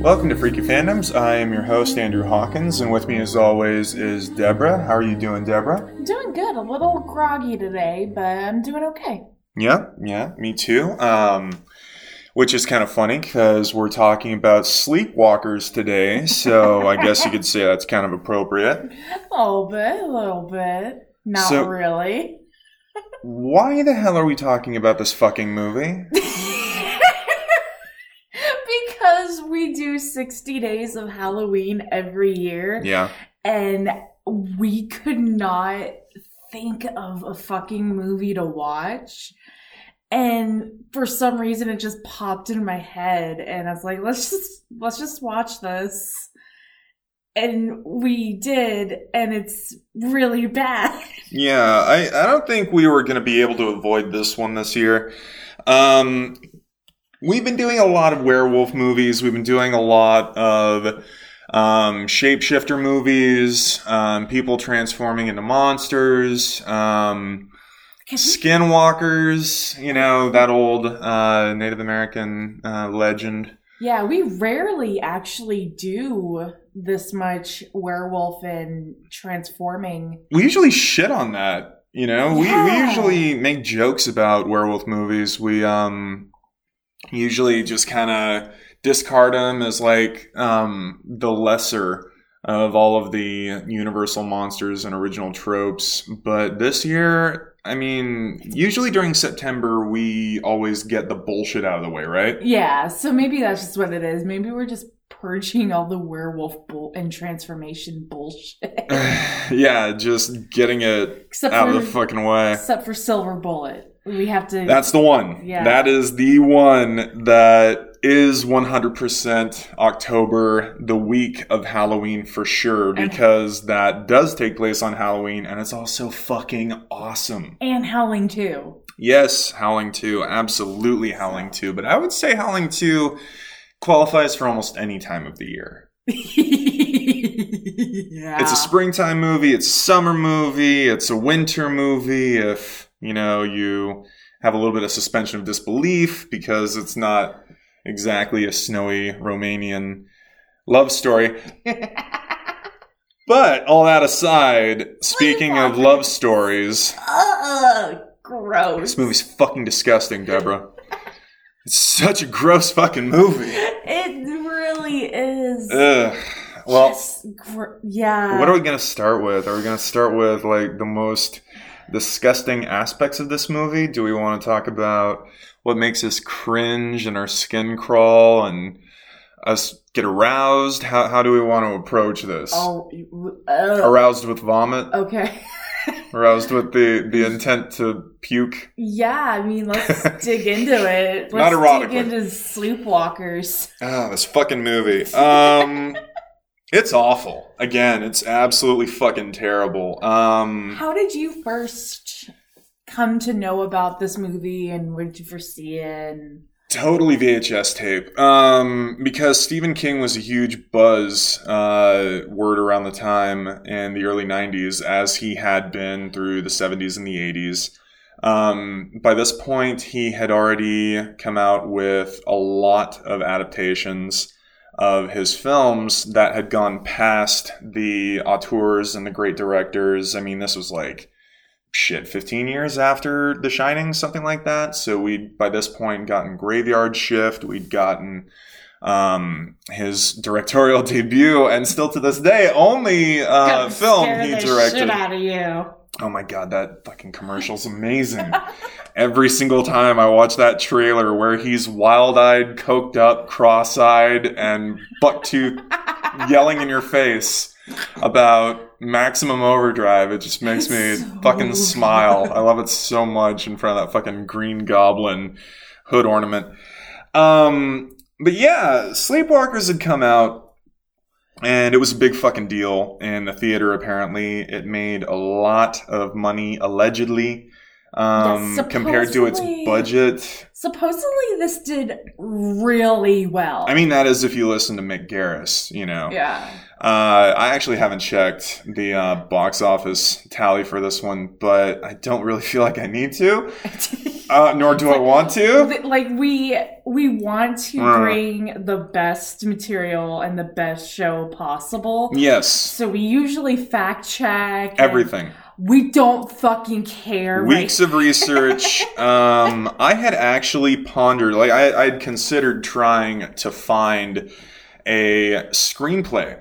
Welcome to Freaky Fandoms. I am your host, Andrew Hawkins, and with me, as always, is Deborah. How are you doing, Deborah? Doing good. A little groggy today, but I'm doing okay. Yeah, yeah, me too. Um, which is kind of funny because we're talking about sleepwalkers today, so I guess you could say that's kind of appropriate. A little bit, a little bit. Not So- really. Why the hell are we talking about this fucking movie? because we do 60 days of Halloween every year, Yeah. and we could not think of a fucking movie to watch. And for some reason it just popped in my head and I was like, let's just let's just watch this. And we did, and it's really bad. Yeah, I, I don't think we were going to be able to avoid this one this year. Um, we've been doing a lot of werewolf movies. We've been doing a lot of um, shapeshifter movies, um, people transforming into monsters, um, skinwalkers, you know, that old uh, Native American uh, legend. Yeah, we rarely actually do this much werewolf and transforming. We usually shit on that. You know, we, we usually make jokes about werewolf movies. We um usually just kind of discard them as like um the lesser of all of the universal monsters and original tropes. But this year, I mean, usually during September we always get the bullshit out of the way, right? Yeah, so maybe that's just what it is. Maybe we're just purging all the werewolf bull and transformation bullshit. yeah, just getting it except out for of the fucking way. except for Silver Bullet. We have to That's the one. Yeah. That is the one that is 100% October, the week of Halloween for sure, because that does take place on Halloween and it's also fucking awesome. and Howling too. Yes, Howling 2, absolutely Howling 2, but I would say Howling 2 qualifies for almost any time of the year. yeah. It's a springtime movie, it's a summer movie, it's a winter movie if, you know, you have a little bit of suspension of disbelief because it's not exactly a snowy Romanian love story. But all that aside, speaking of love stories, Ugh, gross. this movie's fucking disgusting, Deborah. It's such a gross fucking movie. It really is. Ugh. Well, gr- yeah. What are we gonna start with? Are we gonna start with like the most disgusting aspects of this movie? Do we want to talk about what makes us cringe and our skin crawl and us get aroused? How how do we want to approach this? Oh, ugh. Aroused with vomit? okay. Aroused with the the intent to puke? Yeah, I mean, let's dig into it. Let's Not erotically. dig into sleepwalkers. Ah, this fucking movie. Um, it's awful. Again, it's absolutely fucking terrible. Um. How did you first come to know about this movie and where did you first see it? And... Totally VHS tape. Um, because Stephen King was a huge buzz uh, word around the time in the early 90s, as he had been through the 70s and the 80s. Um, by this point, he had already come out with a lot of adaptations of his films that had gone past the auteurs and the great directors. I mean, this was like shit 15 years after the shining something like that so we'd by this point gotten graveyard shift we'd gotten um his directorial debut and still to this day only uh film he directed out of you. Oh my god that fucking commercial's amazing. Every single time i watch that trailer where he's wild-eyed coked up cross-eyed and buck-toothed yelling in your face about maximum overdrive it just makes me so fucking good. smile. i love it so much in front of that fucking green goblin hood ornament. Um but yeah sleepwalkers had come out and it was a big fucking deal in the theater apparently. It made a lot of money allegedly um, Yes, compared to its budget. Supposedly, this did really well. I mean, that is if you listen to Mick Garris, you know. yeah. Uh, I actually haven't checked the uh, box office tally for this one, but I don't really feel like I need to, uh, nor do I want to. like we we want to Uh. bring the best material and the best show possible. Yes, So we usually fact check and everything. We don't fucking care. Weeks right? of research. um, I had actually pondered, like, I, I'd considered trying to find a screenplay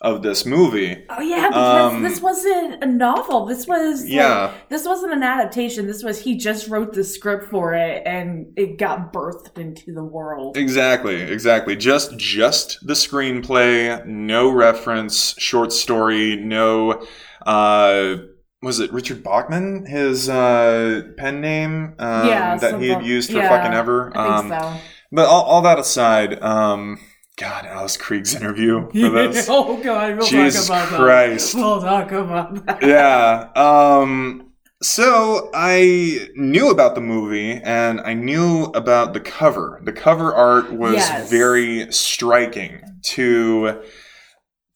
of this movie. Oh yeah, because Um, this wasn't a novel. This was like, Yeah. this wasn't an adaptation. This was he just wrote the script for it and it got birthed into the world. Exactly, exactly. Just just the screenplay, no reference, short story, no uh was it Richard Bachman, his uh pen name um, yeah, that he had used for yeah, fucking ever. I think Um so. but all, all that aside, um God, Alice Krige's interview for this. oh god, we'll Jesus talk about Christ. that. We'll talk about that. yeah. Um so I knew about the movie and I knew about the cover. The cover art was Yes. very striking to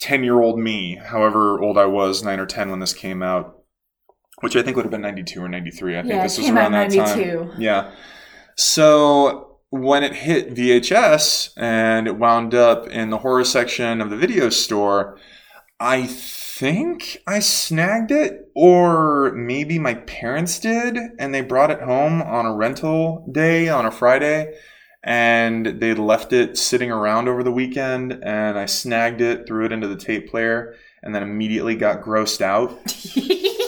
10-year-old me, however old I was, 9 or 10 when this came out, which I think would have been 92 or 93. I think Yeah, this was around that time. Yeah. So when it hit VHS and it wound up in the horror section of the video store, I think I snagged it, or maybe my parents did, and they brought it home on a rental day on a Friday. And they left it sitting around over the weekend, and I snagged it, threw it into the tape player, and then immediately got grossed out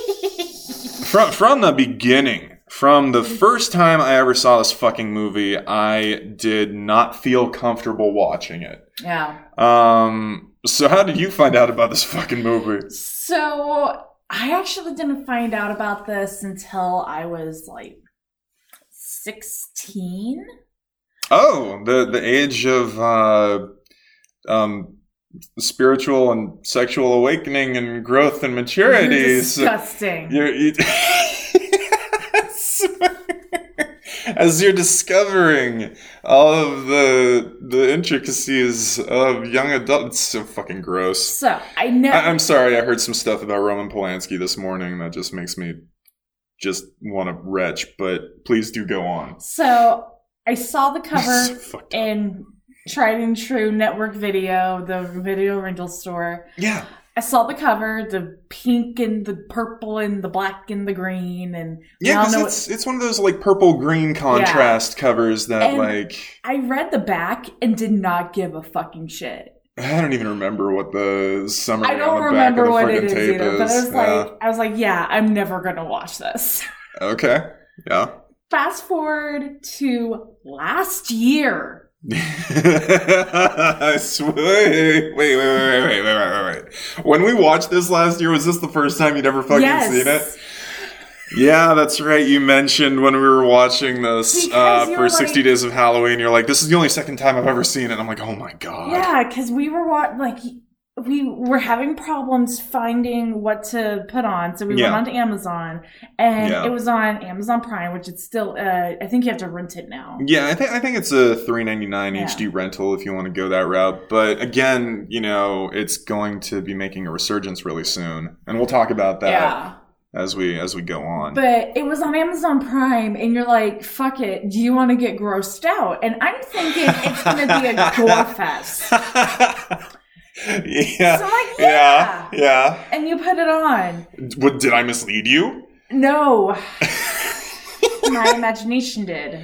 from from the beginning from the first time i ever saw this fucking movie i did not feel comfortable watching it yeah. um so how did you find out about this fucking movie So I actually didn't find out about this until I was like sixteen. oh the the age of uh um spiritual and sexual awakening and growth and maturity You're So- disgusting. You're, you, as you're discovering all of the the intricacies of young adults, it's so fucking gross. so I never. I, I'm sorry, I heard some stuff about Roman Polanski this morning that just makes me just want to retch. But please do go on. so I saw the cover So in tried and true network video, the video rental store. yeah, I saw the cover, the pink and the purple and the black and the green, and yeah, because it's it's one of those like purple green contrast covers that And- like I read the back and did not give a fucking shit. I don't even remember what the summary I don't on the back of remember the what it is either, but I was Yeah. like, I was like, yeah, I'm never gonna watch this. Okay. Yeah. Fast forward to last year. I swear. Wait, wait, wait, wait, wait, wait, wait, wait. When we watched this last year, was this the first time you'd ever fucking yes, seen it? Yeah, that's right. You mentioned when we were watching this uh, for were 60 Days of Halloween, you're like, this is the only second time I've ever seen it. I'm like, oh my god. Yeah, because we were watching, like, we were having problems finding what to put on, so we Yeah. went onto Amazon, and Yeah. it was on Amazon Prime, which it's still. Uh, I think you have to rent it now. Yeah, I think I think it's a three ninety nine Yeah. HD rental if you want to go that route. But again, you know, it's going to be making a resurgence really soon, and we'll talk about that Yeah. as we as we go on. But it was on Amazon Prime, and you're like, fuck it, do you want to get grossed out? And I'm thinking it's going to be a gore fest. yeah, So like, yeah, yeah. yeah. And you put it on. What did I mislead you? No. My imagination did.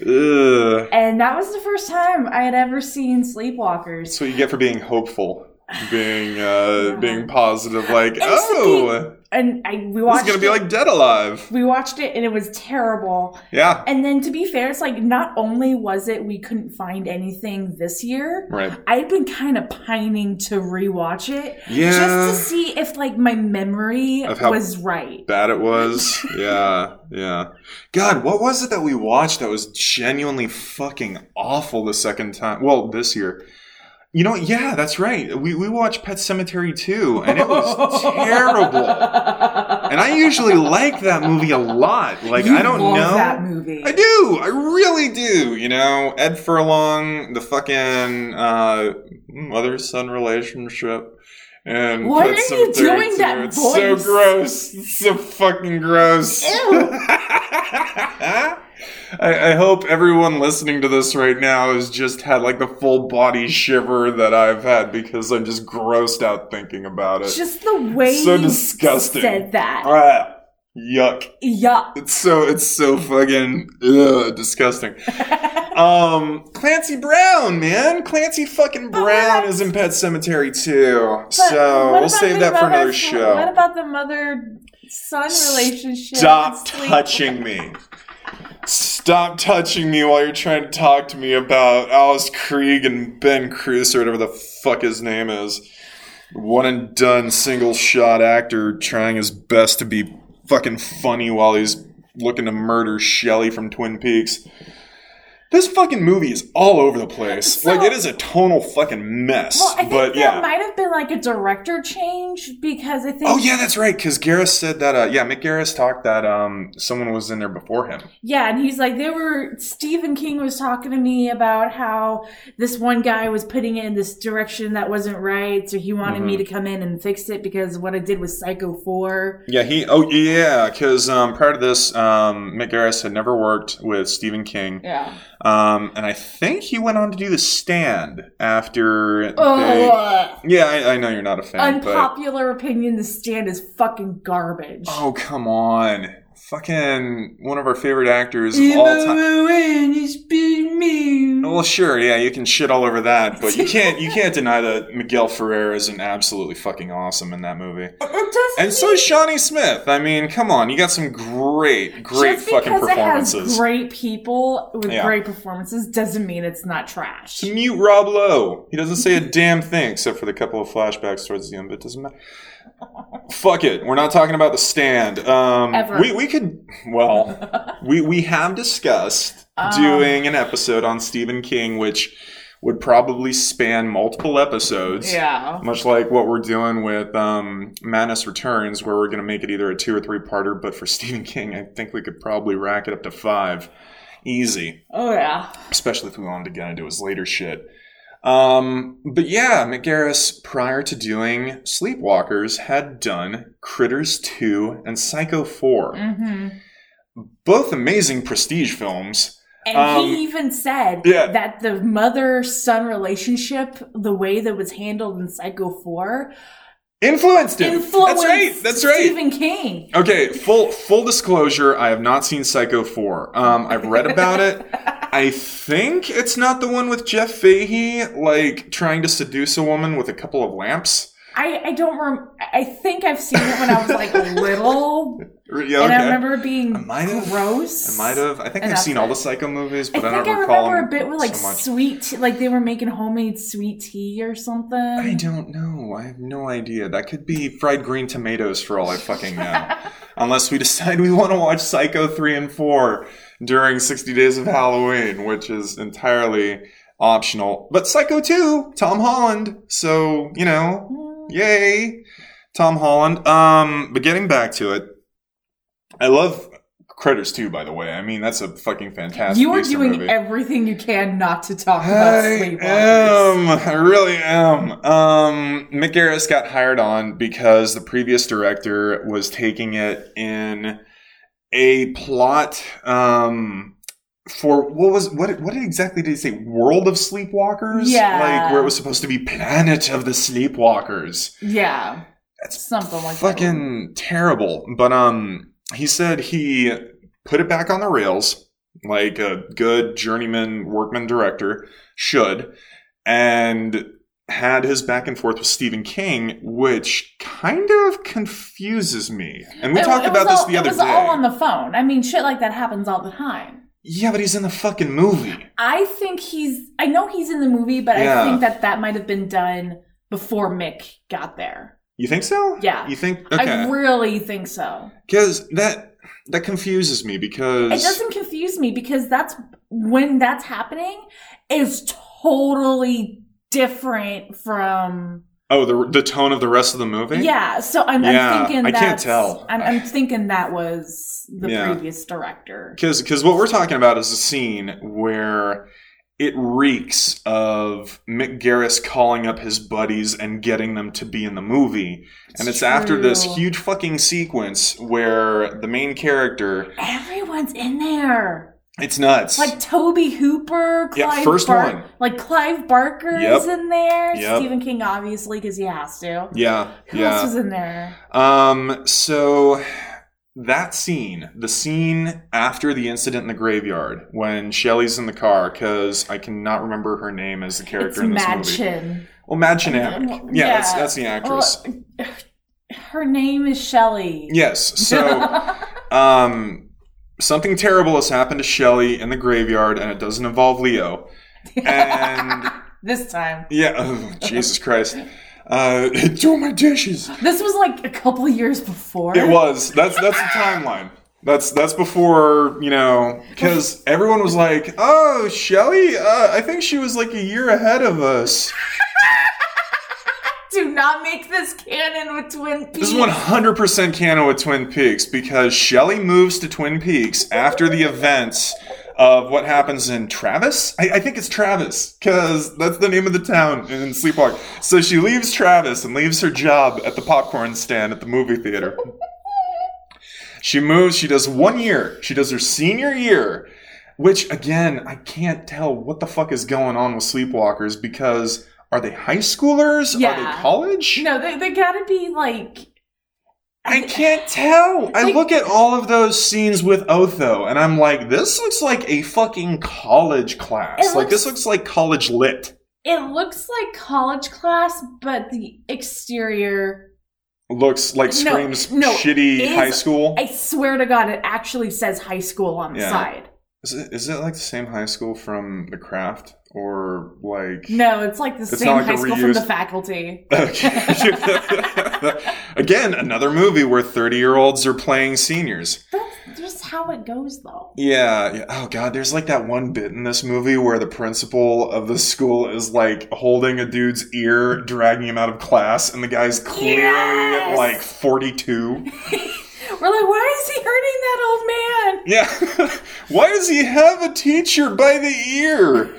Ugh. And that was the first time I had ever seen Sleepwalkers. So you get for being hopeful, being uh, Yeah. being positive. Like, And oh, And I we watched gonna be it- like Dead Alive. we watched it and it was terrible. Yeah, And then to be fair, it's like not only was it we couldn't find anything this year, right. I've been kind of pining to rewatch it Yeah. just to see if like my memory Of how- was right. bad it was. yeah, yeah. God, what was it that we watched that was genuinely fucking awful the second time? Well, this year. You know, yeah, that's right. We we watched Pet Sematary too, and it was terrible. And I usually like that movie a lot. Like You I don't know. that movie. I do. I really do. You know, Ed Furlong, the fucking uh, mother son relationship. And Why Pet are you doing too. that It's so gross. It's so fucking gross. Ew. I, I hope everyone listening to this right now has just had like the full body shiver that I've had because I'm just grossed out thinking about it. It's just the way So you disgusting. said that. Ah, yuck. Yuck. It's so it's so fucking ugh, disgusting. Um, Clancy Brown, man, Clancy fucking Brown is in Pet Sematary too. But so we'll save that for another show. What about the mother son relationship? Stop touching me. Stop touching me while you're trying to talk to me about Alice Krige and Ben Cruz or whatever the fuck his name is. One and done single shot actor trying his best to be fucking funny while he's looking to murder Shelly from Twin Peaks. This fucking movie is all over the place. So- like it is a tonal fucking mess. Well, I think but yeah. might have been like a director change because I think. Oh yeah, that's right. Because Garris said that. Uh, yeah, Mick Garris talked that um, someone was in there before him. Yeah, and he's like, they were. Stephen King was talking to me about how this one guy was putting it in this direction that wasn't right, so he wanted me Mhm. to come in and fix it because what I did was Psycho 4. Yeah, he. Oh yeah, because um, prior to this, um, Mick Garris had never worked with Stephen King, Yeah. Um, and I think he went on to do The Stand after. They, yeah, I, I know you're not a fan, but Unpopular opinion, The Stand is fucking garbage. oh come on, fucking one of our favorite actors of all time. Well, sure, yeah, you can shit all over that, but you can't you can't deny that Miguel Ferrer is an absolutely fucking awesome in that movie. And so is Shawnee Smith. I mean, come on, you got some great, great Just fucking because it has performances. great people with Yeah. great performances doesn't mean it's not trash. To mute Rob Lowe. He doesn't say a damn thing except for the couple of flashbacks towards the end, but it doesn't matter. Fuck it. We're not talking about the stand. Um, Ever. We, we could, well, we, we have discussed Um. doing an episode on Stephen King, which would probably span multiple episodes. Yeah. Much like what we're doing with um, Madness Returns, where we're going to make it either a two or three parter, but for Stephen King, I think we could probably rack it up to five. Easy. Oh, yeah. Especially if we wanted to get into his later shit. Um, but yeah, Mick Garris, prior to doing Sleepwalkers, had done Critters 2 and Psycho 4. hmm Both amazing prestige films. And Um, he even said yeah. that the mother son relationship, the way that was handled in Psycho 4, Influenced him. influenced That's right. That's right. Stephen King. Okay, full full disclosure, I have not seen Psycho 4. Um, I've read about it. I think it's not the one with Jeff Fahey, like trying to seduce a woman with a couple of lamps. I, I don't rem- I think I've seen it when I was like little, Yeah, and I remember being I might have. gross. I might have. I think I've seen all the Psycho movies, but I, think don't I recall remember a bit with like so sweet, tea, like they were making homemade sweet tea or something. I don't know. I have no idea. That could be fried green tomatoes for all I fucking know. Unless we decide we want to watch Psycho 3 and 4 during 60 Days of Halloween, which is entirely optional. But Psycho 2, Tom Holland. So, you know, Mm, yay, Tom Holland. Um, but getting back to it, I love Critters too. by the way. I mean, that's a fucking fantastic You are doing movie. everything you can not to talk about I sleepwalkers. am. I really am. Um, Mick Garris got hired on because the previous director was taking it in a plot um, for what was what? What exactly did he say? World of Sleepwalkers? Yeah. like where it was supposed to be Planet of the Sleepwalkers. Yeah, That's something like that. fucking terrible. But um, he said he put it back on the rails, like a good journeyman workman director should, and had his back and forth with Stephen King, which kind of confuses me. And we It- talked it about this the other day. It was all on the phone. I mean, shit like that happens all the time. Yeah, but he's in the fucking movie. I think he's. I know he's in the movie, but Yeah. I think that that might have been done before Mick got there. You think so? Yeah. You think Okay. I really think so. Because that that confuses me because It doesn't confuse me because that's when that's happening is totally different from Oh, the the tone of the rest of the movie. yeah. So I'm, Yeah, I'm thinking I can't tell. I'm, I'm thinking that was the Yeah. previous director. Because because what we're talking about is a scene where it reeks of Mick Garris calling up his buddies and getting them to be in the movie. and it's after this huge fucking sequence where the main character, Everyone's in there. It's nuts. Like Tobe Hooper, Clive Yeah, first Bar- one. Like Clive Barker Yep. is in there. Yep. Stephen King, obviously, because he has to. yeah, Who yeah. else was in there? Um, so that scene, the scene after the incident in the graveyard when Shelley's in the car, because I cannot remember her name as the character It's in this Mad movie. Well, Mädchen Amick. Yeah, Yeah. That's, that's the actress. Well, her name is Shelley. yes. So, um, something terrible has happened to Shelley in the graveyard, and it doesn't involve Leo. And this time. yeah, oh, Jesus Christ. Uh, do my dishes. This was like a couple of years before. It was. That's that's the timeline. That's that's before you know, because everyone was like, "Oh, Shelly, uh, I think she was like a year ahead of us." Do not make this canon with Twin Peaks. This is one hundred percent canon with Twin Peaks because Shelly moves to Twin Peaks after the events of what happens in Travis. I, I think it's Travis because that's the name of the town in Sleepwalk. So she leaves Travis and leaves her job at the popcorn stand at the movie theater. She moves, she does one year. She does her senior year, which again, I can't tell what the fuck is going on with Sleepwalkers because are they high schoolers? Are they college? No, they, they gotta be like. I can't tell. I look at all of those scenes with Otho and I'm like, this looks like a fucking college class. It like this looks like college lit. It looks like college class, but the exterior. Looks like screams no, shitty it is- high school. I swear to God, it actually says high school on the Yeah. side. Is it, is it like the same high school from The Craft? Or like. No, it's like the It's same like high school from the faculty. Okay. Again, another movie where 30 year olds are playing seniors. That's just how it goes, though. Yeah, yeah. Oh god, there's like that one bit in this movie where the principal of the school is like holding a dude's ear, dragging him out of class, and the guy's clearly Yes! like 42. We're like, why is he hurting that old man? Yeah. Why does he have a teacher by the ear?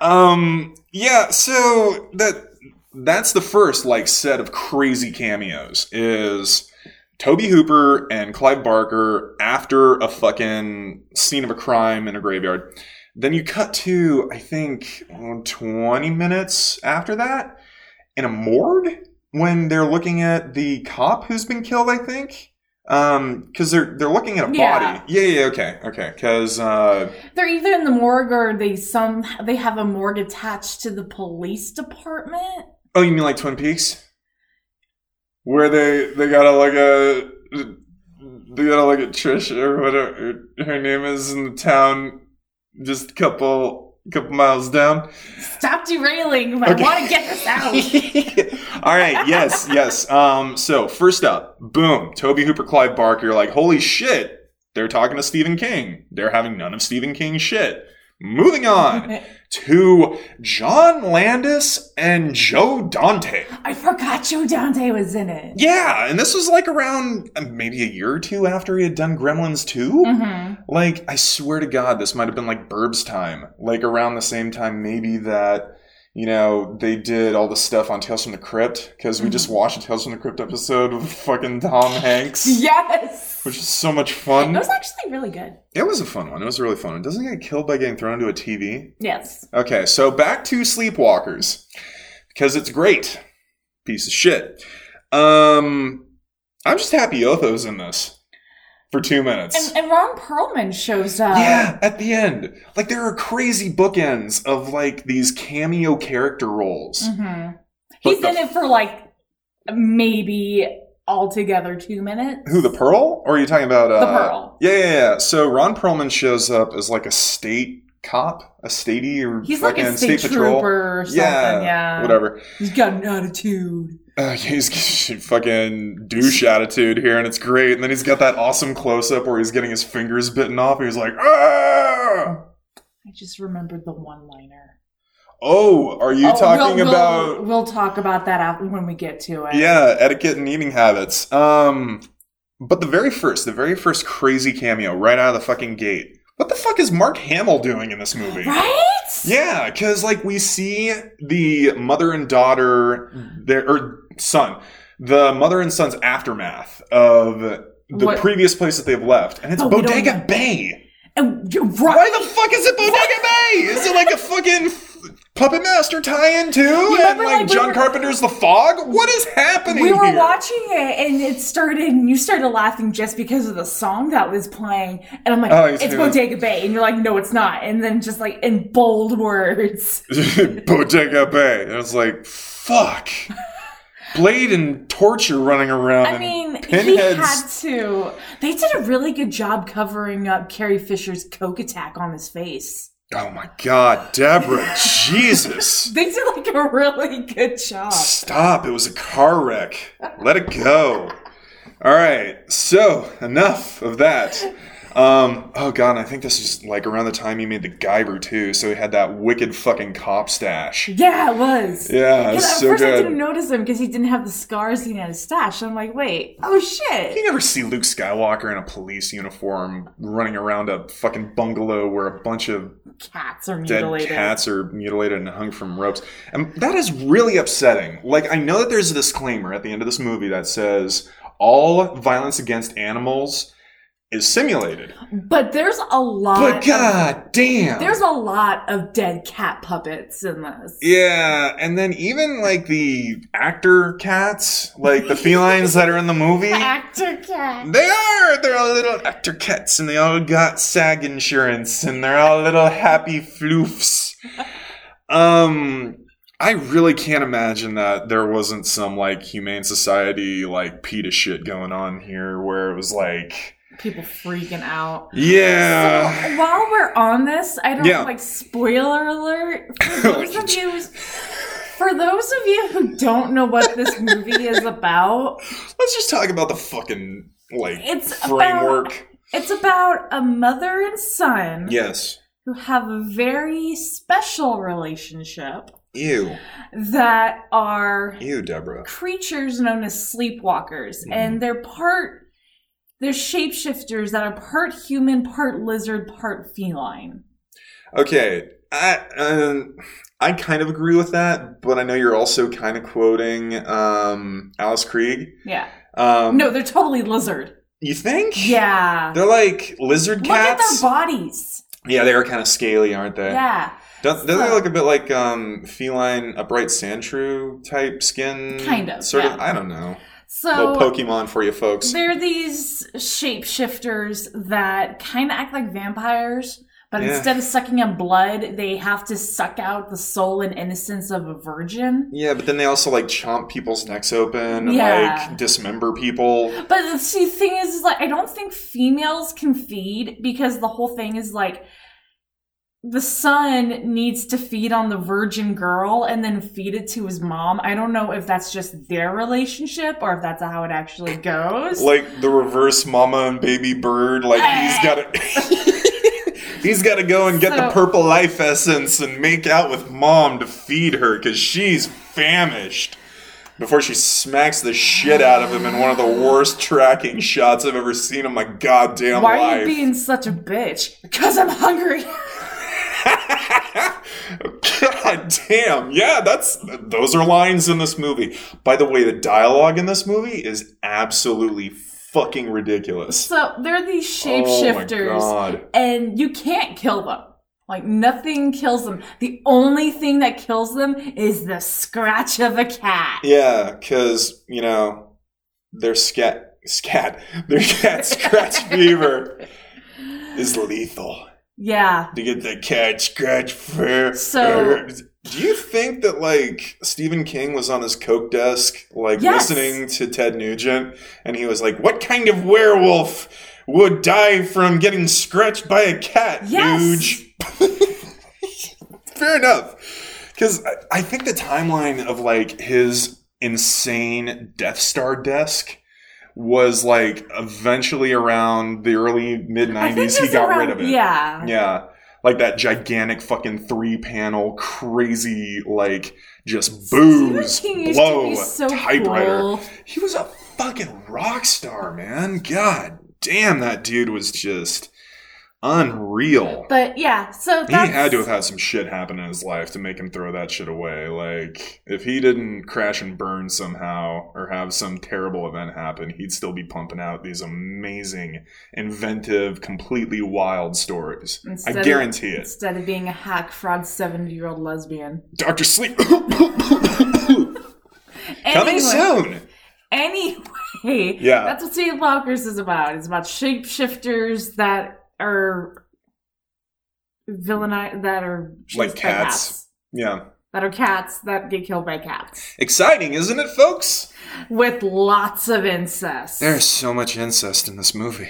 Um yeah, so that that's the first like set of crazy cameos is Tobe Hooper and Clive Barker after a fucking scene of a crime in a graveyard. Then you cut to I think 20 minutes after that in a morgue when they're looking at the cop who's been killed, I think. Um, because they're they're looking at a Yeah. body. Yeah, yeah, okay, okay. Because uh, They're either in the morgue or they some they have a morgue attached to the police department. oh, you mean like Twin Peaks, where they they gotta like a they gotta look at Trish or whatever her name is in the town, just a couple couple miles down. Stop derailing. I Okay. want to get this out. All right, yes, yes. Um, so first up, boom, Tobe Hooper, Clive Barker. Like, holy shit, they're talking to Stephen King. They're having none of Stephen King's shit. Moving on to John Landis and Joe Dante. I forgot Joe Dante was in it. Yeah, and this was like around uh, maybe a year or two after he had done Gremlins 2. hmm Like, I swear to God, this might have been like Burbs time. Like around the same time, maybe that, you know, they did all the stuff on Tales from the Crypt. Because we just watched a Tales from the Crypt episode with fucking Tom Hanks, Yes. which is so much fun. It was actually really good. It was a fun one. It was a really fun. It doesn't get killed by getting thrown into a TV. Yes. Okay, so back to Sleepwalkers. Because it's great. Piece of shit. Um, I'm just happy Otho's in this for two minutes. And, and Ron Perlman shows up. Yeah, at the end. Like there are crazy bookends of like these cameo character roles. hmm He's the- in it for like maybe altogether two minutes. Who, the Pearl? Or are you talking about uh The Pearl. Yeah, yeah, yeah. So Ron Perlman shows up as like a state cop, a statey or He's like a state, patrol. trooper or something. Yeah, Yeah. Whatever. He's got an attitude. Uh, he's fucking douche attitude here, and it's great. And then he's got that awesome close up where he's getting his fingers bitten off. And he's like, ah! I just remembered the one liner. Oh, are you Oh, talking we'll, about We'll, we'll talk about that after when we get to it. Yeah, etiquette and eating habits. Um, but the very first, the very first crazy cameo right out of the fucking gate. What the fuck is Mark Hamill doing in this movie? Right? Yeah, because like we see the mother and daughter, there or son, the mother and son's aftermath of the What- previous place that they've left, and it's Bodega. Bay. And right. Why the fuck is it Bodega Bay? Is it like a fucking Puppet Master tie-in too? and like, like, we John were- Carpenter's The Fog? What is happening we were here? watching it and it started and you started laughing just because of the song that was playing and i'm like Oh, it's bodega bay and you're like no it's not and then just like in bold words Bodega Bay. And it's like, fuck. Blade and torture running around. i mean he had to they did a really good job covering up carrie fisher's coke attack on his face Oh my god, Deborah, Jesus. they did like a really good job Stop. It was a car wreck. Let it go. All right. So, enough of that. Um, oh god, I think this is like around the time he made the Guyver too, so he had that wicked fucking cop stash. yeah it was Yeah, Because it's at so first I didn't notice him because he didn't have the scars he had his stash. I'm like, wait, oh shit. You never see Luke Skywalker in a police uniform running around a fucking bungalow where a bunch of Cats are dead mutilated. cats are mutilated and hung from ropes. And that is really upsetting. Like, I know that there's a disclaimer at the end of this movie that says all violence against animals is simulated. But there's a lot. But of- damn. there's a lot of dead cat puppets in this. yeah, and then even like the actor cats, like the felines that are in the movie. Actor cat. They are. They're all little actor cats, and they all got SAG insurance, and they're all little happy floofs. Um, I really can't imagine that there wasn't some like humane society like PETA shit going on here, where it was like, People freaking out. yeah, So, while we're on this, I don't Yeah. like spoiler alert. For those of you for those of you who don't know what this movie is about, let's just talk about the fucking like It's framework. it's about a mother and son yes. who have a very special relationship Ew. that are Ew, Deborah. creatures known as sleepwalkers Mhm. and they're part they're shapeshifters that are part human part lizard part feline Okay, I um, I kind of agree with that, but I know you're also kind of quoting um, Alice Krige. yeah Um, no they're totally lizard you think? yeah they're like lizard cats. look at their bodies yeah, they are kind of scaly, aren't they? yeah Don't, don't they look a bit like um, feline upright sandshrew type skin? Kind of, sort of. I don't know. So Little Pokemon for you folks. they're these shapeshifters that kind of act like vampires but Yeah. instead of sucking up blood they have to suck out the soul and innocence of a virgin Yeah, but then they also like chomp people's necks open Yeah. like dismember people. But the thing is, is, like, I don't think females can feed because the whole thing is like the son needs to feed on the virgin girl and then feed it to his mom. I don't know if that's just their relationship or if that's how it actually goes. like the reverse mama and baby bird like he's got to he's got to go and get the purple life essence and make out with mom to feed her because she's famished before she smacks the shit out of him in one of the worst tracking shots i've ever seen in my goddamn life. Why are you being such a bitch? Because I'm hungry. God damn. Yeah, that's those are lines in this movie. By the way, the dialogue in this movie is absolutely fucking ridiculous. so they're these Oh shapeshifters, god. and you can't kill them. Like nothing kills them. The only thing that kills them is the scratch of a cat. Yeah, because, you know, their scat, scat, their cat scratch fever is lethal. Yeah. To get the cat scratch fever. So- Do you think that, like, Stephen King was on his Coke desk, like, Yes. listening to Ted Nugent, and he was like, what kind of werewolf would die from getting scratched by a cat, Yes. Fair enough. Because I, I think the timeline of like his insane Death Star desk was like eventually around the early mid '90s. He got around- rid of it. Yeah. yeah. like that gigantic fucking three panel crazy like just booze Stephen King used to blow so typewriter. cool. He was a fucking rock star, man. God damn, that dude was just unreal. But yeah, so He had to have had some shit happen in his life to make him throw that shit away. Like, if he didn't crash and burn somehow or have some terrible event happen, he'd still be pumping out these amazing, inventive, completely wild stories. Instead I of- guarantee it. instead of being a hack fraud seventy year old lesbian. Dr. Sleep. Anyway, Coming soon. Anyway, Yeah. that's what Sleepwalkers is about. It's about shapeshifters that are villainized, that are Like by cats. Yeah. that are cats that get killed by cats Exciting, isn't it, folks? with lots of incest. There's so much incest in this movie.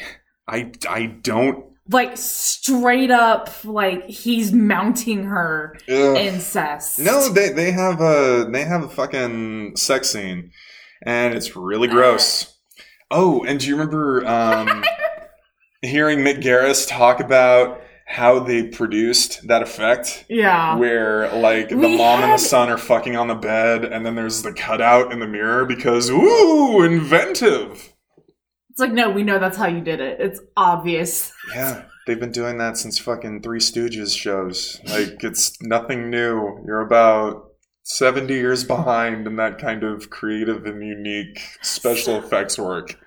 I, I don't. like straight up, like he's mounting her Ugh. incest. No, they they have a they have a fucking sex scene, and it's really gross. Oh, and do you remember um, hearing Mick Garris talk about how they produced that effect? Yeah. Where like the We mom and the son are fucking on the bed, and then there's the cutout in the mirror because ooh, inventive. It's like, no, we know that's how you did it. It's obvious. Yeah, they've been doing that since fucking Three Stooges shows. Like, it's nothing new. You're about 70 years behind in that kind of creative and unique special effects work.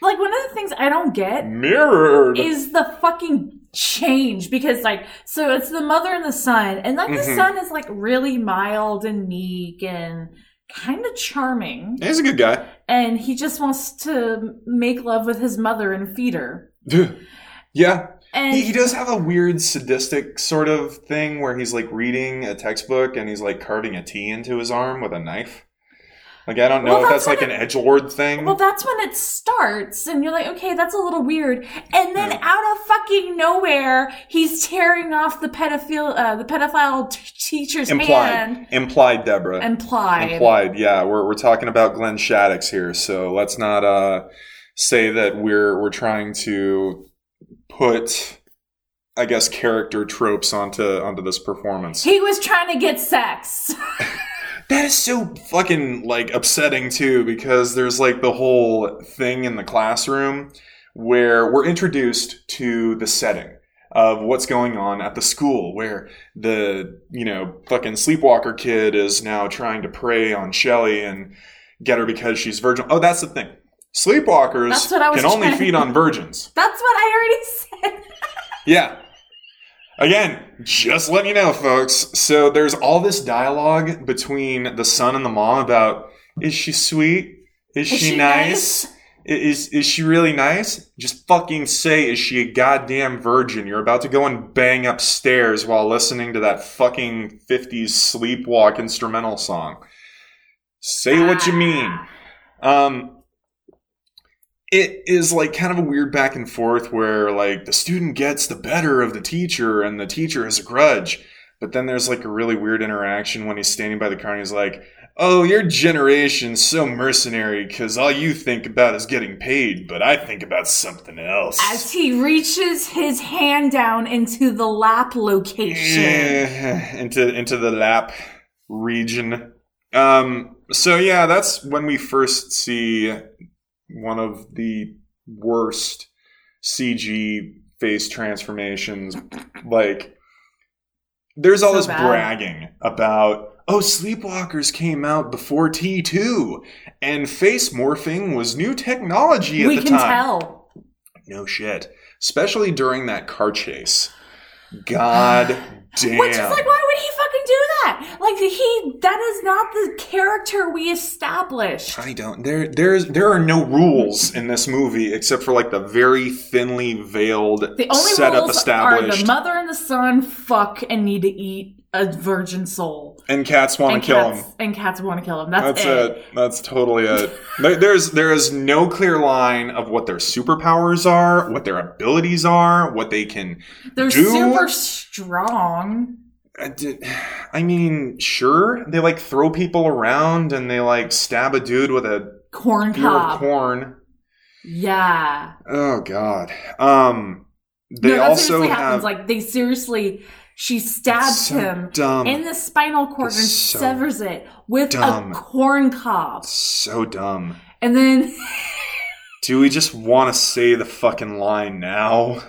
Like, one of the things I don't get Mirrored! is the fucking change because like so it's the mother and the son and like the Mhm. son is like really mild and meek and kind of charming He's a good guy. and he just wants to make love with his mother and feed her yeah, and he, he does have a weird sadistic sort of thing where he's like reading a textbook and he's like carving a T into his arm with a knife. Like, I don't know Well, if that's that's like what an edgelord thing. well that's when it starts and you're like okay that's a little weird and then Yeah. out of fucking nowhere he's tearing off the pedophile uh, the pedophile t- teacher's Implied. hand Implied, Deborah. implied Implied, yeah. We're we're talking about Glenn Shadix here, so let's not uh, say that we're we're trying to put, I guess, character tropes onto onto this performance. he was trying to get sex That is so fucking like upsetting too, because there's like the whole thing in the classroom where we're introduced to the setting of what's going on at the school where the you know fucking sleepwalker kid is now trying to prey on Shelly and get her because she's virgin. Oh, that's the thing. Sleepwalkers That's what I was can only feed on virgins. That's what I already said. Yeah. Again, just letting you know, folks. So there's all this dialogue between the son and the mom about is she sweet? Is, Is she, she nice? I- Is is she really nice? Just fucking say, is she a goddamn virgin? You're about to go and bang upstairs while listening to that fucking 50s sleepwalk instrumental song. Say what you mean. Um, it is like kind of a weird back and forth where like the student gets the better of the teacher and the teacher has a grudge. But then there's like a really weird interaction when he's standing by the car and he's like, Oh, your generation's so mercenary because all you think about is getting paid, but I think about something else. As he reaches his hand down into the lap location. Eh, into into the lap region. Um, so yeah, that's when we first see one of the worst CG face transformations. Like, there's all So this bad. bragging about. Oh, Sleepwalkers came out before T2, and face morphing was new technology at we the time. We can tell. No shit. Especially during that car chase. God damn. Which is like, why would he that? Like he that is not the character we established. I don't. There, there's, there are no rules in this movie except for like the very thinly veiled The only setup rules are established, the mother and the son fuck and need to eat a virgin soul. and cats want to kill cats, him. And cats want to kill him. That's, That's it. it. That's totally it. There's there is no clear line of what their superpowers are, what their abilities are, what they can They're do. super strong. I did- I mean, sure, they like throw people around and they like stab a dude with a Corn ear of cob. corn. Yeah. Oh god. Um they no, also have happens. Like they seriously, she stabs so him dumb. in the spinal cord and It's so severs it with dumb. a corn cob, so dumb. and then Do we just want to say the fucking line now?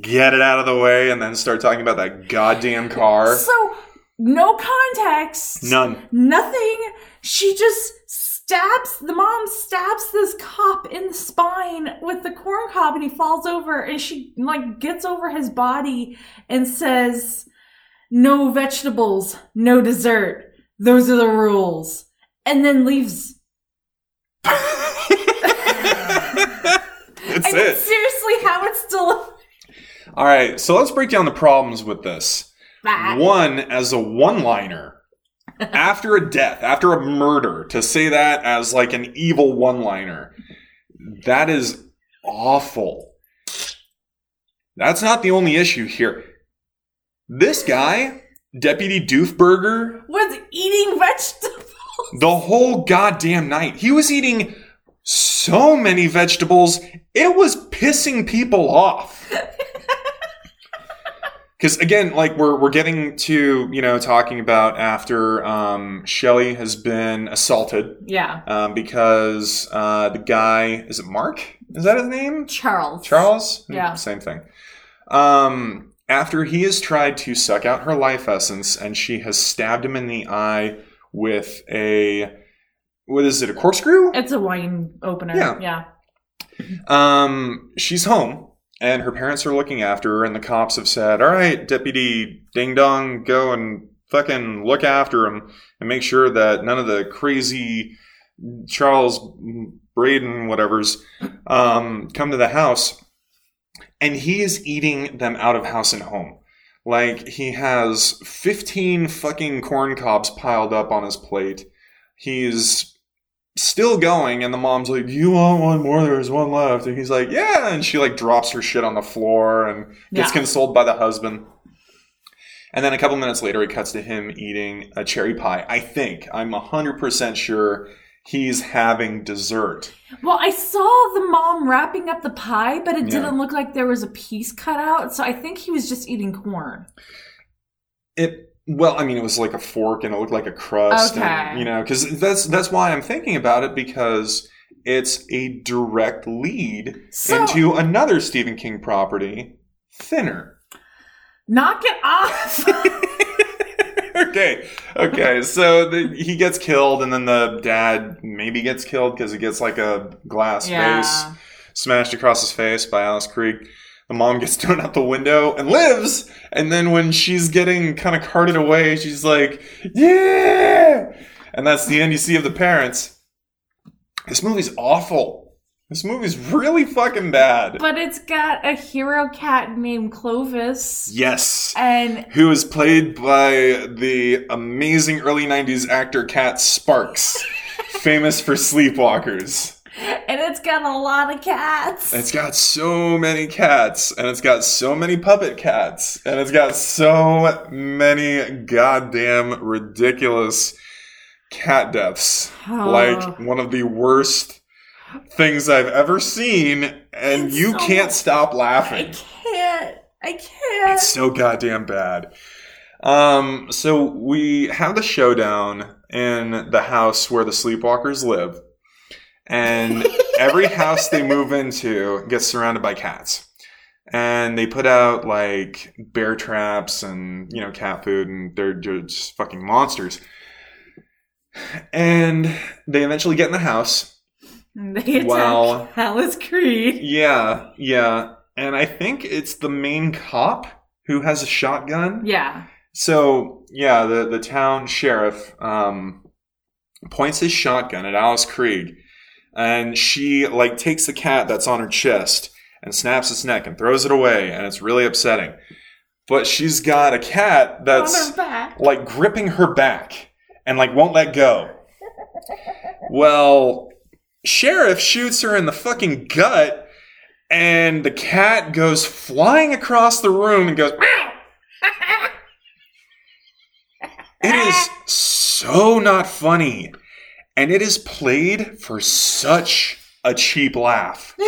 Get it out of the way and then start talking about that goddamn car? so no context, None. nothing. She just stabs the mom stabs this cop in the spine with the corn cob, and he falls over, and she like gets over his body and says, "No vegetables, no dessert. Those are the rules," and then leaves. That's I mean, it. seriously, how it's still All right, so let's break down the problems with this. One, as a one liner, after a death, after a murder, to say that as like an evil one liner, that is awful. That's not the only issue here. This guy, Deputy Doofburger, was eating vegetables. the whole goddamn night, he was eating so many vegetables, it was pissing people off. Because again, like we're we're getting to you know talking about after um, Shelly has been assaulted Yeah, um, because uh, the guy is it Mark? Is that his name? Charles. Charles? Yeah. Same thing. Um, after he has tried to suck out her life essence and she has stabbed him in the eye with a what is it? A corkscrew? It's a wine opener. Yeah. yeah. Um, she's home and her parents are looking after her, and the cops have said, All right, Deputy Ding Dong, go and fucking look after him and make sure that none of the crazy Charles Braden, whatever's, um, come to the house. And he is eating them out of house and home. Like, he has 15 fucking corn cobs piled up on his plate. He's still going and the mom's like you want one more there's one left and he's like yeah and she like drops her shit on the floor and gets Yeah. consoled by the husband and then a couple minutes later it cuts to him eating a cherry pie i think i'm 100% sure he's having dessert Well, I saw the mom wrapping up the pie, but it Yeah. didn't look like there was a piece cut out. So I think he was just eating corn. it well i mean it was like a fork and it looked like a crust Okay. and, you know because that's that's why i'm thinking about it because it's a direct lead So into another stephen king property thinner knock it off. okay okay so the, he gets killed and then the dad maybe gets killed because he gets like a glass yeah. vase smashed across his face by Alice Krige the mom gets thrown out the window and lives. And then when she's getting kind of carted away she's like yeah! And that's the end you see of the parents. This movie's awful. This movie's really fucking bad. But it's got a hero cat named Clovis. yes. And who is played by the amazing early 90s actor Cat Sparks, famous for Sleepwalkers. And it's got a lot of cats. It's got so many cats, and it's got so many puppet cats, and it's got so many goddamn ridiculous cat deaths. Oh. Like one of the worst things I've ever seen, and It's you so- can't stop laughing. I can't. I can't. It's so goddamn bad. Um, so we have the showdown in the house where the sleepwalkers live. And every house they move into gets surrounded by cats. And they put out like bear traps and, you know, cat food, and they're just fucking monsters. And they eventually get in the house. They attack Wow. Alice Krige. Yeah, yeah. And I think it's the main cop who has a shotgun. Yeah. So yeah, the the town sheriff um, points his shotgun at Alice Krige, and she like takes the cat that's on her chest and snaps its neck and throws it away, and it's really upsetting. But she's got a cat that's like gripping her back and like won't let go. Well, sheriff shoots her in the fucking gut, and the cat goes flying across the room and goes. "Meow." It is so not funny, and it is played for such a cheap laugh.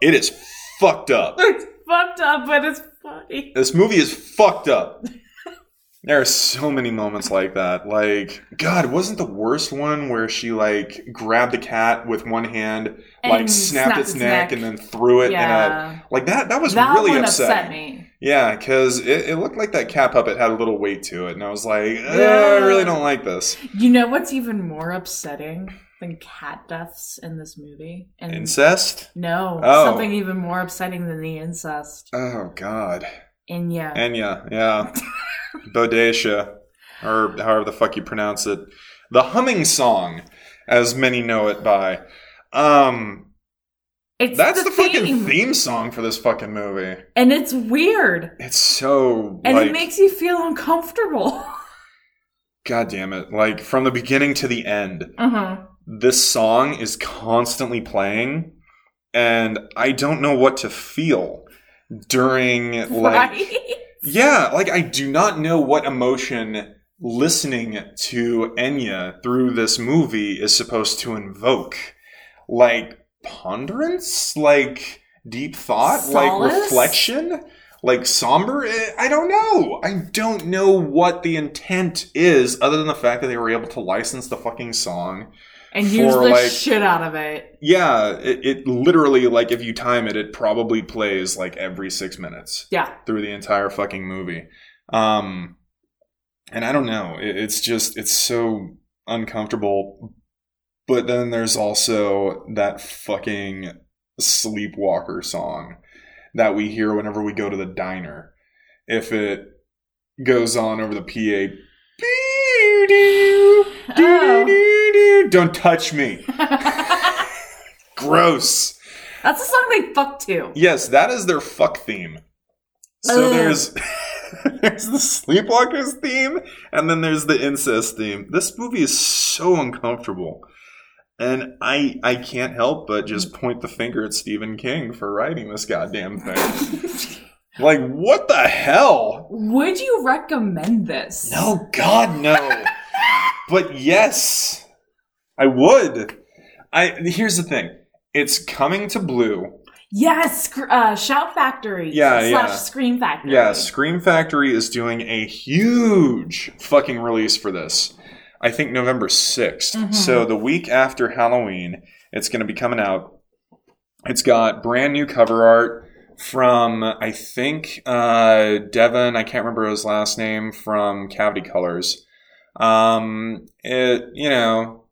It is fucked up. It's fucked up, but it's funny. This movie is fucked up. There are so many moments like that. Like, God, wasn't the worst one where she like grabbed the cat with one hand, like snapped, snapped its, its neck, neck. and then threw it in a like that? That was that really upsetting. upset me. Yeah, because it, it looked like that cat puppet had a little weight to it, and I was like, "Uh, Yeah. I really don't like this. You know what's even more upsetting than cat deaths in this movie? And Incest? no, Oh. something even more upsetting than the incest. Oh God, Inya. Enya, yeah, Boadicea, or however the fuck you pronounce it, the humming song, as many know it by. Um, it's that's the, the, fucking theme. theme song for this fucking movie. and it's weird, It's so and like, it makes you feel uncomfortable. God damn it! Like from the beginning to the end. uh huh. this song is constantly playing and I don't know what to feel during like yeah, like I do not know what emotion listening to Enya through this movie is supposed to invoke. Like ponderance, like deep thought, like reflection, like somber. Eh, I don't know. I don't know what the intent is other than the fact that they were able to license the fucking song and use for, the like- shit out of it. yeah, it, it literally like if you time it, it probably plays like every six minutes Yeah. through the entire fucking movie. Um, and I don't know, it, it's just it's so uncomfortable. But then there's also that fucking sleepwalker song that we hear whenever we go to the diner. If it goes on over the PA. Oh. Don't touch me. Gross. That's a song they fuck to. Yes, that is their fuck theme. So Ugh. there's there's the Sleepwalkers theme, and then there's the incest theme. This movie is so uncomfortable, and I I can't help but just point the finger at Stephen King for writing this goddamn thing. like, what the hell? Would you recommend this? No, God, no. but yes, I would. I here's the thing. It's coming to Blue. Yes, uh, Shout Factory. Yeah, slash yeah. Scream Factory. Yeah, Scream Factory is doing a huge fucking release for this. I think November 6th. Mhm. So the week after Halloween, it's going to be coming out. It's got brand new cover art from, I think, uh, Devin, I can't remember his last name, from Cavity Colors. Um, it, you know,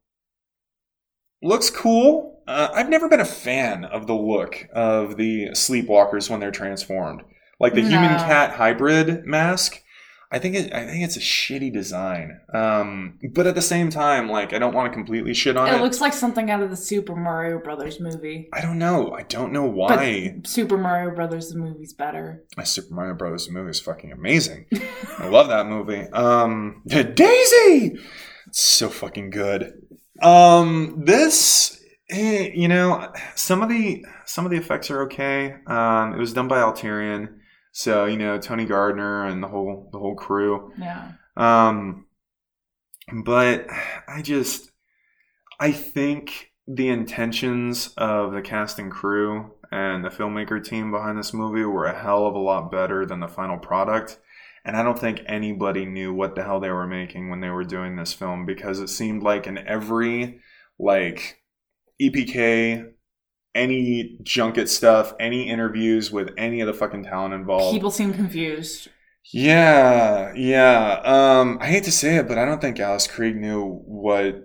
looks cool. Uh, I've never been a fan of the look of the sleepwalkers when they're transformed. Like the No. human cat hybrid mask. I think it, I think it's a shitty design. Um, but at the same time, like I don't want to completely shit on it. It looks like something out of the Super Mario Brothers movie. I don't know. I don't know why. Super Mario Brothers the movie's better. My Super Mario Bros. movie is fucking amazing. I love that movie. Um, Daisy, it's so fucking good. Um, this, eh, you know, some of the some of the effects are okay. Um, it was done by Alterian, so you know Tony Gardner and the whole the whole crew. Yeah. Um, but I just, I think the intentions of the cast and crew and the filmmaker team behind this movie were a hell of a lot better than the final product. And I don't think anybody knew what the hell they were making when they were doing this film because it seemed like in every, like, EPK, any junket stuff, any interviews with any of the fucking talent involved. People seem confused. Yeah, yeah. Um, I hate to say it, but I don't think Alice Krige knew what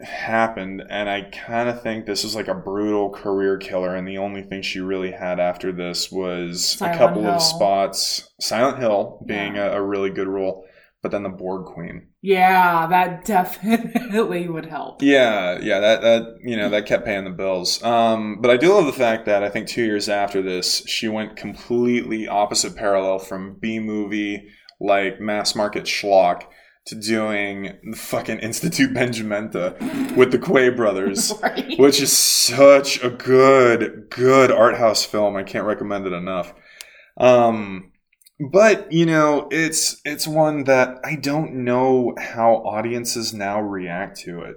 happened, and I kind of think this was like a brutal career killer, and the only thing she really had after this was Silent a couple Hill. of spots. Silent Hill being Yeah. a, a really good role, but then the Borg Queen. Yeah, that definitely would help. Yeah, yeah, that that you know that kept paying the bills. Um, but I do love the fact that I think two years after this, she went completely opposite parallel from B movie like mass market schlock to doing the fucking Institute Benjamenta with the Quay brothers, Right? which is such a good good art house film. I can't recommend it enough. Um, but you know, it's it's one that I don't know how audiences now react to it.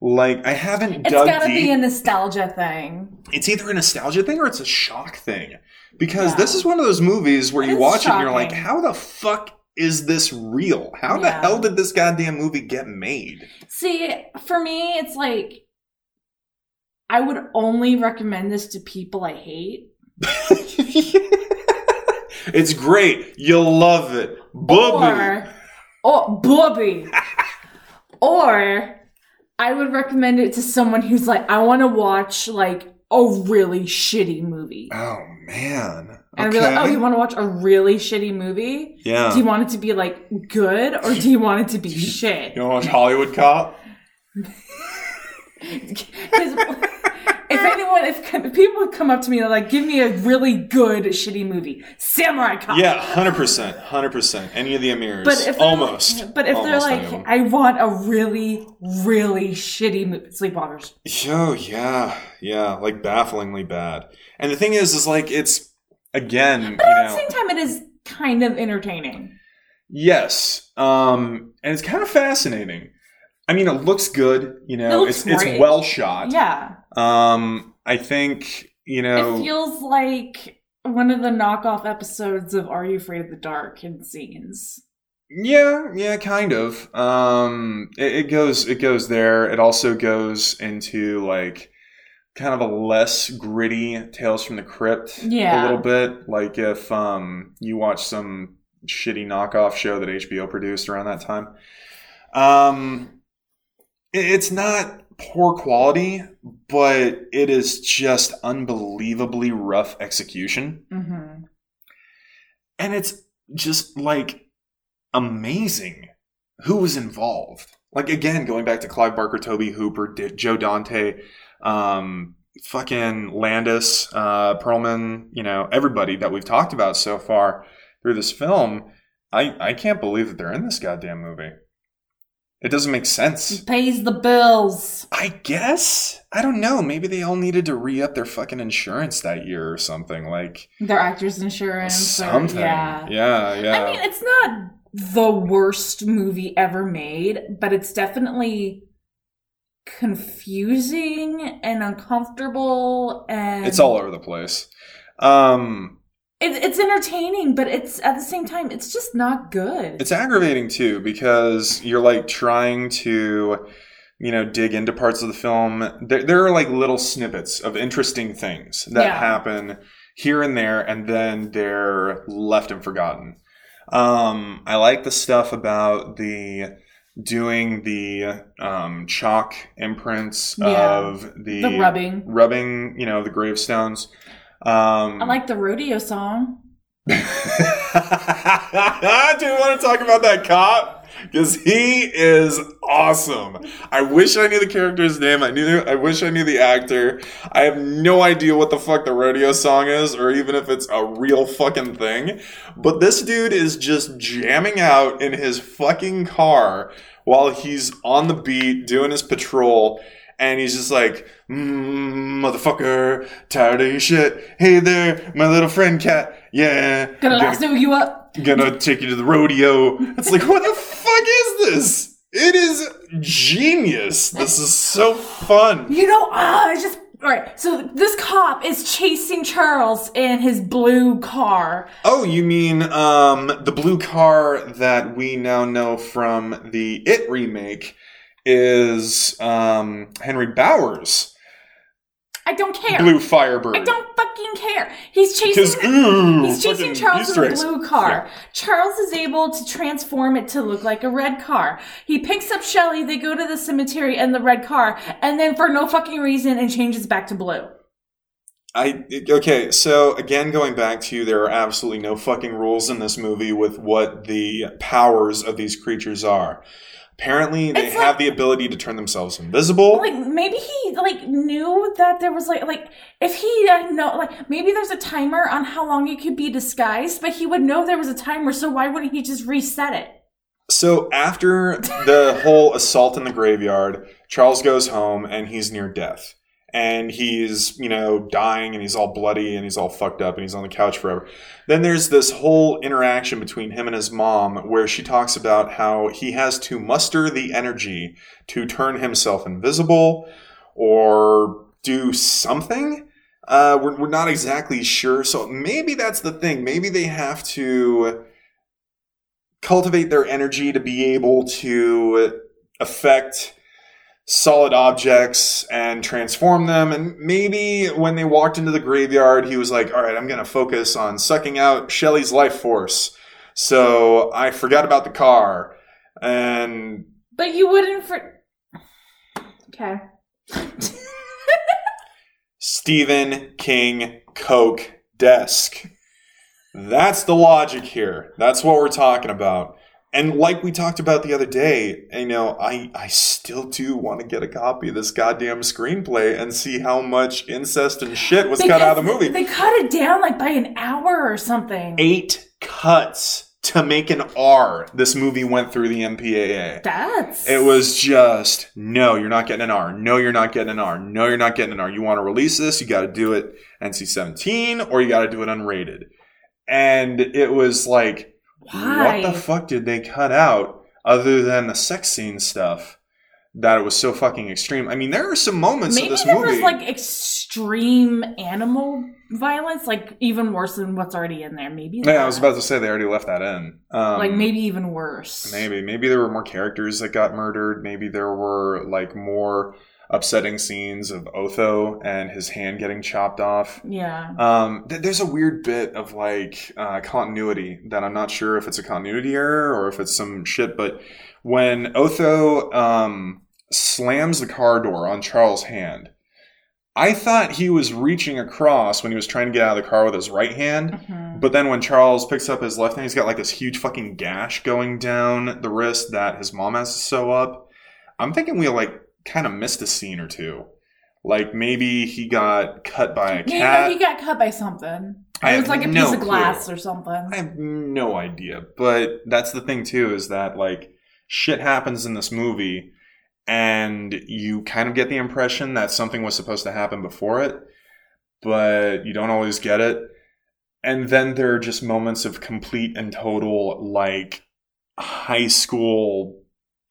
Like I haven't It's gotta deep. be a nostalgia thing. it's either a nostalgia thing or it's a shock thing. Because Yeah. this is one of those movies where It you watch it and you're like, how the fuck is this real? How the hell did this goddamn movie get made? See, for me, it's like I would only recommend this to people I hate. it's great. You'll love it. Booby. Or, oh, booby. or I would recommend it to someone who's like, I want to watch like a really shitty movie. Oh man. And I'd be like, oh, you want to watch a really shitty movie? Yeah. Do you want it to be like good or do you want it to be shit? You want to watch Hollywood Cop? if anyone, if, if people would come up to me and like, give me a really good shitty movie, Samurai Cop. Yeah, hundred percent, hundred percent. Any of the Amirs, But if they're almost. like, but if they're Almost of like. I want a really, really shitty movie, Sleepwalkers. Oh yeah, yeah, like bafflingly bad. And the thing is, is like it's again, you But at the know, same time, it is kind of entertaining. yes, um, and it's kind of fascinating. I mean, it looks good, you know, It it's it's well shot. Yeah, Um, I think you know, it feels like one of the knockoff episodes of Are You Afraid of the Dark in scenes. Yeah, yeah, kind of. Um, it, it goes, it goes there. It also goes into like kind of a less gritty Tales from the Crypt Yeah. a little bit. Like if um you watch some shitty knockoff show that HBO produced around that time. Um, it's not poor quality, but it is just unbelievably rough execution Mm-hmm. and it's just like amazing who was involved. Like again, going back to Clive Barker, Tobe Hooper, D- Joe Dante, um, fucking Landis, uh, Perlman, you know, everybody that we've talked about so far through this film. I I can't believe that they're in this goddamn movie. It doesn't make sense. Pays the bills. I guess I don't know. Maybe they all needed to re up their fucking insurance that year or something. Like Their actors' insurance. or- something. yeah. yeah, yeah. I mean, it's not the worst movie ever made, but it's definitely confusing and uncomfortable and it's all over the place. Um, it, it's entertaining but it's at the same time it's just not good it's aggravating too because you're like trying to, you know, dig into parts of the film. There, there are like little snippets of interesting things that Yeah. happen here and there, and then they're left and forgotten. Um, I like the stuff about the doing the um, chalk imprints Yeah. of the, the rubbing rubbing, you know, the gravestones. Um, i like the rodeo song Do you want to talk about that cop? Because he is awesome. I wish I knew the character's name. I knew. I wish I knew the actor. I have no idea what the fuck the rodeo song is, or even if it's a real fucking thing. But this dude is just jamming out in his fucking car while he's on the beat doing his patrol. And he's just like, mm, motherfucker, tired of your shit. Hey there, my little friend cat. Yeah. gonna gonna- lasso you up gonna take you to the rodeo. It's like, what the fuck is this? It is genius. This is so fun. you know ah it's just all right so this cop is chasing charles in his blue car Oh, you mean um the blue car that we now know from the It remake is um Henry Bowers' i don't care Blue Firebird. i don't fucking care he's chasing ooh, He's chasing Charles in a blue car. Charles is able to transform it to look like a red car. He picks up Shelly, they go to the cemetery in the red car, and then for no fucking reason it changes back to blue. I okay, so again going back to you, there are absolutely no fucking rules in this movie with what the powers of these creatures are. Apparently they It's have like- the ability to turn themselves invisible. Like maybe he like knew that there was like like if he uh, know like maybe there's a timer on how long it could be disguised, but he would know there was a timer, so why wouldn't he just reset it? So after the whole assault in the graveyard, Charles goes home and he's near death. And he's you know dying and he's all bloody and he's all fucked up and he's on the couch forever. Then there's this whole interaction between him and his mom where she talks about how he has to muster the energy to turn himself invisible or do something. Uh, we're, we're not exactly sure. So maybe that's the thing. Maybe they have to cultivate their energy to be able to affect solid objects and transform them. And maybe when they walked into the graveyard, he was like, all right, I'm going to focus on sucking out Shelly's life force. So I forgot about the car. And. But you wouldn't for. Okay. Stephen King Coke desk. That's the logic here. That's what we're talking about. And like we talked about the other day, you know, I, I still do want to get a copy of this goddamn screenplay and see how much incest and shit was cut out of the movie. They cut it down like by an hour or something. Eight cuts to make an R. This movie went through the MPAA. That's. It was just, no, you're not getting an R. No, you're not getting an R. No, you're not getting an R. You want to release this, you got to do it NC 17 or you got to do it unrated. And it was like, Why? what the fuck did they cut out other than the sex scene stuff that it was so fucking extreme? I mean, there are some moments Maybe of this there movie. was like extreme animal violence, like even worse than what's already in there. Maybe. yeah, I was about to say they already left that in. Um, like maybe even worse. Maybe. Maybe there were more characters that got murdered. Maybe there were like more upsetting scenes of Otho and his hand getting chopped off. Yeah. Um, th- there's a weird bit of like uh, continuity that I'm not sure if it's a continuity error or if it's some shit. But when Otho um, slams the car door on Charles' hand, I thought he was reaching across when he was trying to get out of the car with his right hand. Mhm. But then when Charles picks up his left hand, he's got like this huge fucking gash going down the wrist that his mom has to sew up. I'm thinking we like kind of missed a scene or two. Like maybe he got cut by a Yeah, cat. he got cut by something. I It was like a no piece of clue. glass or something. I have no idea. But that's the thing too, is that like shit happens in this movie and you kind of get the impression that something was supposed to happen before it, but you don't always get it. And then there are just moments of complete and total like high school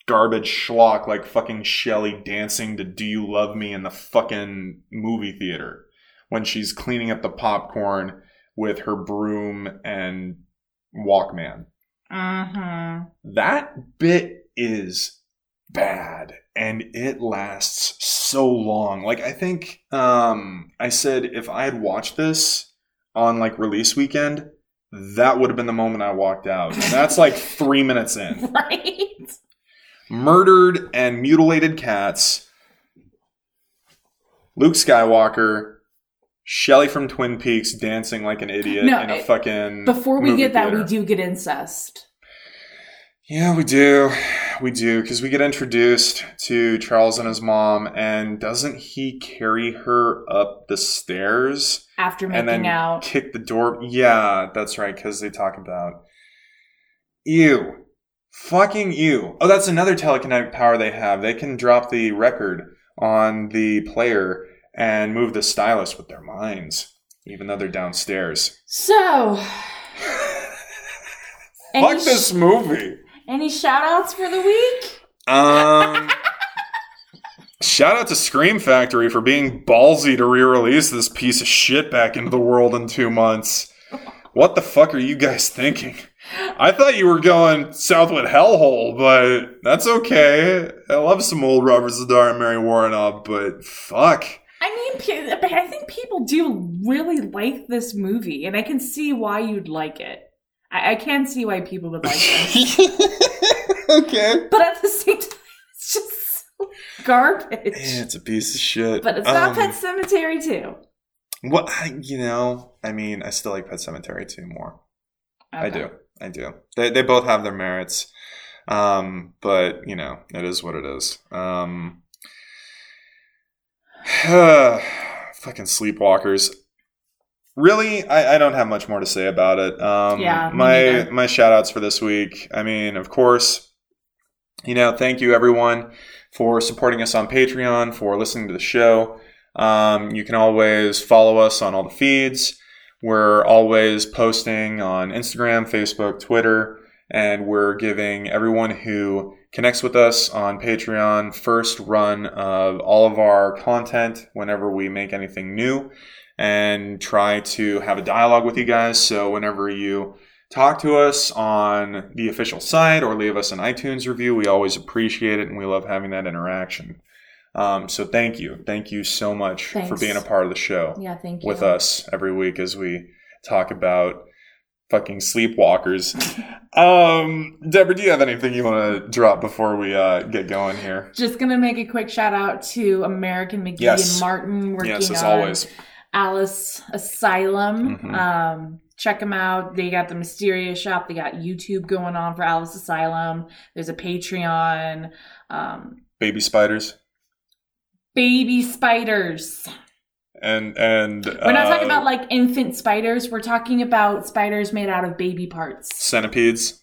garbage schlock like fucking Shelly dancing to Do You Love Me in the fucking movie theater when she's cleaning up the popcorn with her broom and Walkman. Mm-hmm. That bit is bad and it lasts so long. Like I think um I said if I had watched this on like release weekend, that would have been the moment I walked out. And that's like 3 minutes in. Right? Murdered and mutilated cats. Luke Skywalker Shelly from Twin Peaks dancing like an idiot No, in a it- fucking Before we get that, we do get incest. Yeah, we do. We do. Because we get introduced to Charles and his mom, and doesn't he carry her up the stairs After and making then out. kick the door? Yeah, that's right. Because they talk about. Ew. Fucking you. Oh, that's another telekinetic power they have. They can drop the record on the player and move the stylus with their minds, even though they're downstairs. So, Fuck this movie. any shout outs for the week? Um, shout out to Scream Factory for being ballsy to re-release this piece of shit back into the world in two months. What the fuck are you guys thinking? I thought you were going Southwood hellhole, but that's okay. I love some old Robert Z'Dar and Mary Woronov, but fuck. I mean, I think people do really like this movie, and I can see why you'd like it. I, I can see why people would like it. okay. but at the same time, it's just so garbage. Yeah, it's a piece of shit. But it's not Um, Pet Sematary too. What I- you know? I mean, I still like Pet Sematary 2 more. I do. I do. They they both have their merits. Um, but you know, it is what it is. Um fucking sleepwalkers. Really, I, I don't have much more to say about it. Um Yeah, my neither. my shout outs for this week. I mean, of course, you know, thank you everyone for supporting us on Patreon, for listening to the show. Um, you can always follow us on all the feeds. We're always posting on Instagram, Facebook, Twitter, and we're giving everyone who connects with us on Patreon first run of all of our content whenever we make anything new and try to have a dialogue with you guys. So whenever you talk to us on the official site or leave us an iTunes review, we always appreciate it and we love having that interaction. Um, so thank you. Thank you so much for being a part of the show Yeah, thank you. with us every week as we talk about fucking sleepwalkers. um, Deborah, do you have anything you want to drop before we uh, get going here? Just gonna make a quick shout out to American McGee Yes. and Martin working yes, as on always. Alice Asylum. Mhm. Um, check them out. They got the Mysterious Shop. They got YouTube going on for Alice Asylum. There's a Patreon. Um, Baby spiders. Baby spiders. And and We're not talking uh, about like infant spiders. We're talking about spiders made out of baby parts. centipedes.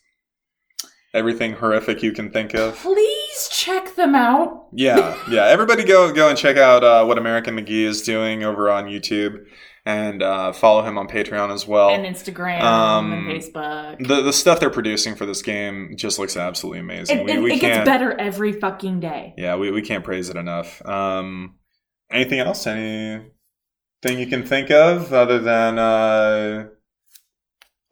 Everything horrific you can think of. Please check them out. Yeah, yeah. Everybody go go and check out uh, what American McGee is doing over on YouTube, and uh, follow him on Patreon as well. and Instagram Um, and Facebook. the the stuff they're producing for this game just looks absolutely amazing. It, we it- we it can't. gets better every fucking day. Yeah, we, we can't praise it enough. Um, anything else? Anything you can think of other than uh,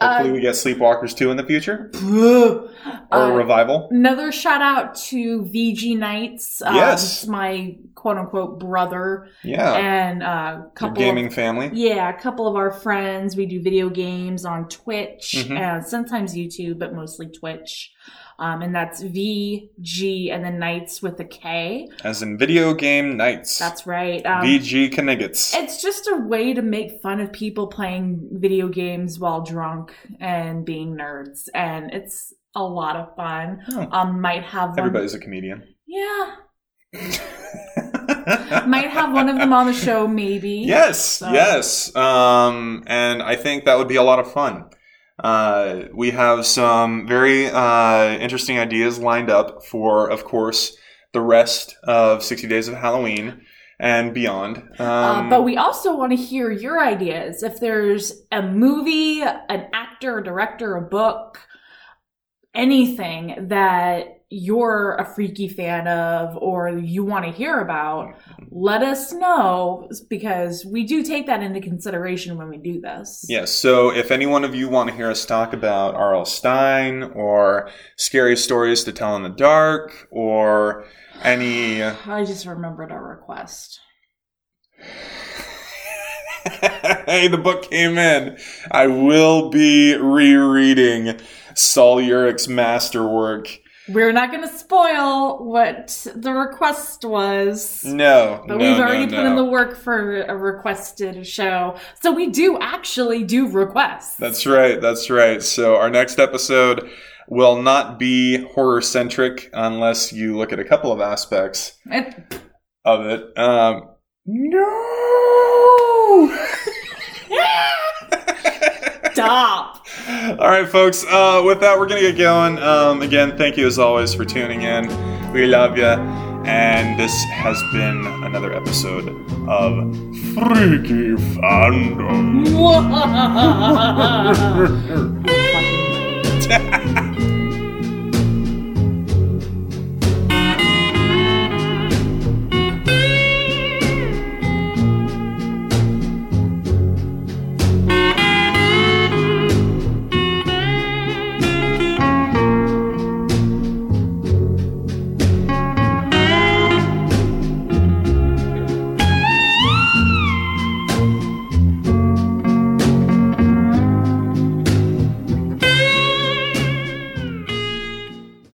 hopefully Uh, we get Sleepwalkers 2 in the future? Or a Uh, revival? Another shout out to VG Knights. Um, Yes. my quote unquote brother Yeah. and uh, Your couple gaming of, family? yeah, a couple of our friends. We do video games on Twitch Mhm. and sometimes YouTube, but mostly Twitch. Um, and that's VG and then Knights with a K. As in video game Knights. That's right. Um, VG Kniggets. It's just a way to make fun of people playing video games while drunk and being nerds, and it's a lot of fun. Oh, Um, might have one. everybody's a comedian. Yeah, might have one of them on the show, maybe. Yes, So- yes. Um, and I think that would be a lot of fun. Uh, we have some very uh, interesting ideas lined up for, of course, the rest of 60 Days of Halloween and beyond. Um, Uh, but we also want to hear your ideas. If there's a movie, an actor, a director, a book, anything that you're a freaky fan of or you want to hear about, let us know because we do take that into consideration when we do this. Yes, so if any one of you want to hear us talk about R.L. Stine or scary stories to tell in the dark or any. I just remembered our request. hey, the book came in. I will be rereading Saul Urich's masterwork. We're not going to spoil what the request was. No, But no, we've already no. put in the work for a requested show. So we do actually do requests. That's right. That's right. So our next episode will not be horror centric unless you look at a couple of aspects It- of it. Um, no. Stop. All right, folks. Uh, with that, we're gonna get going. Um, again, thank you as always for tuning in. We love you, and this has been another episode of Freaky Fandom.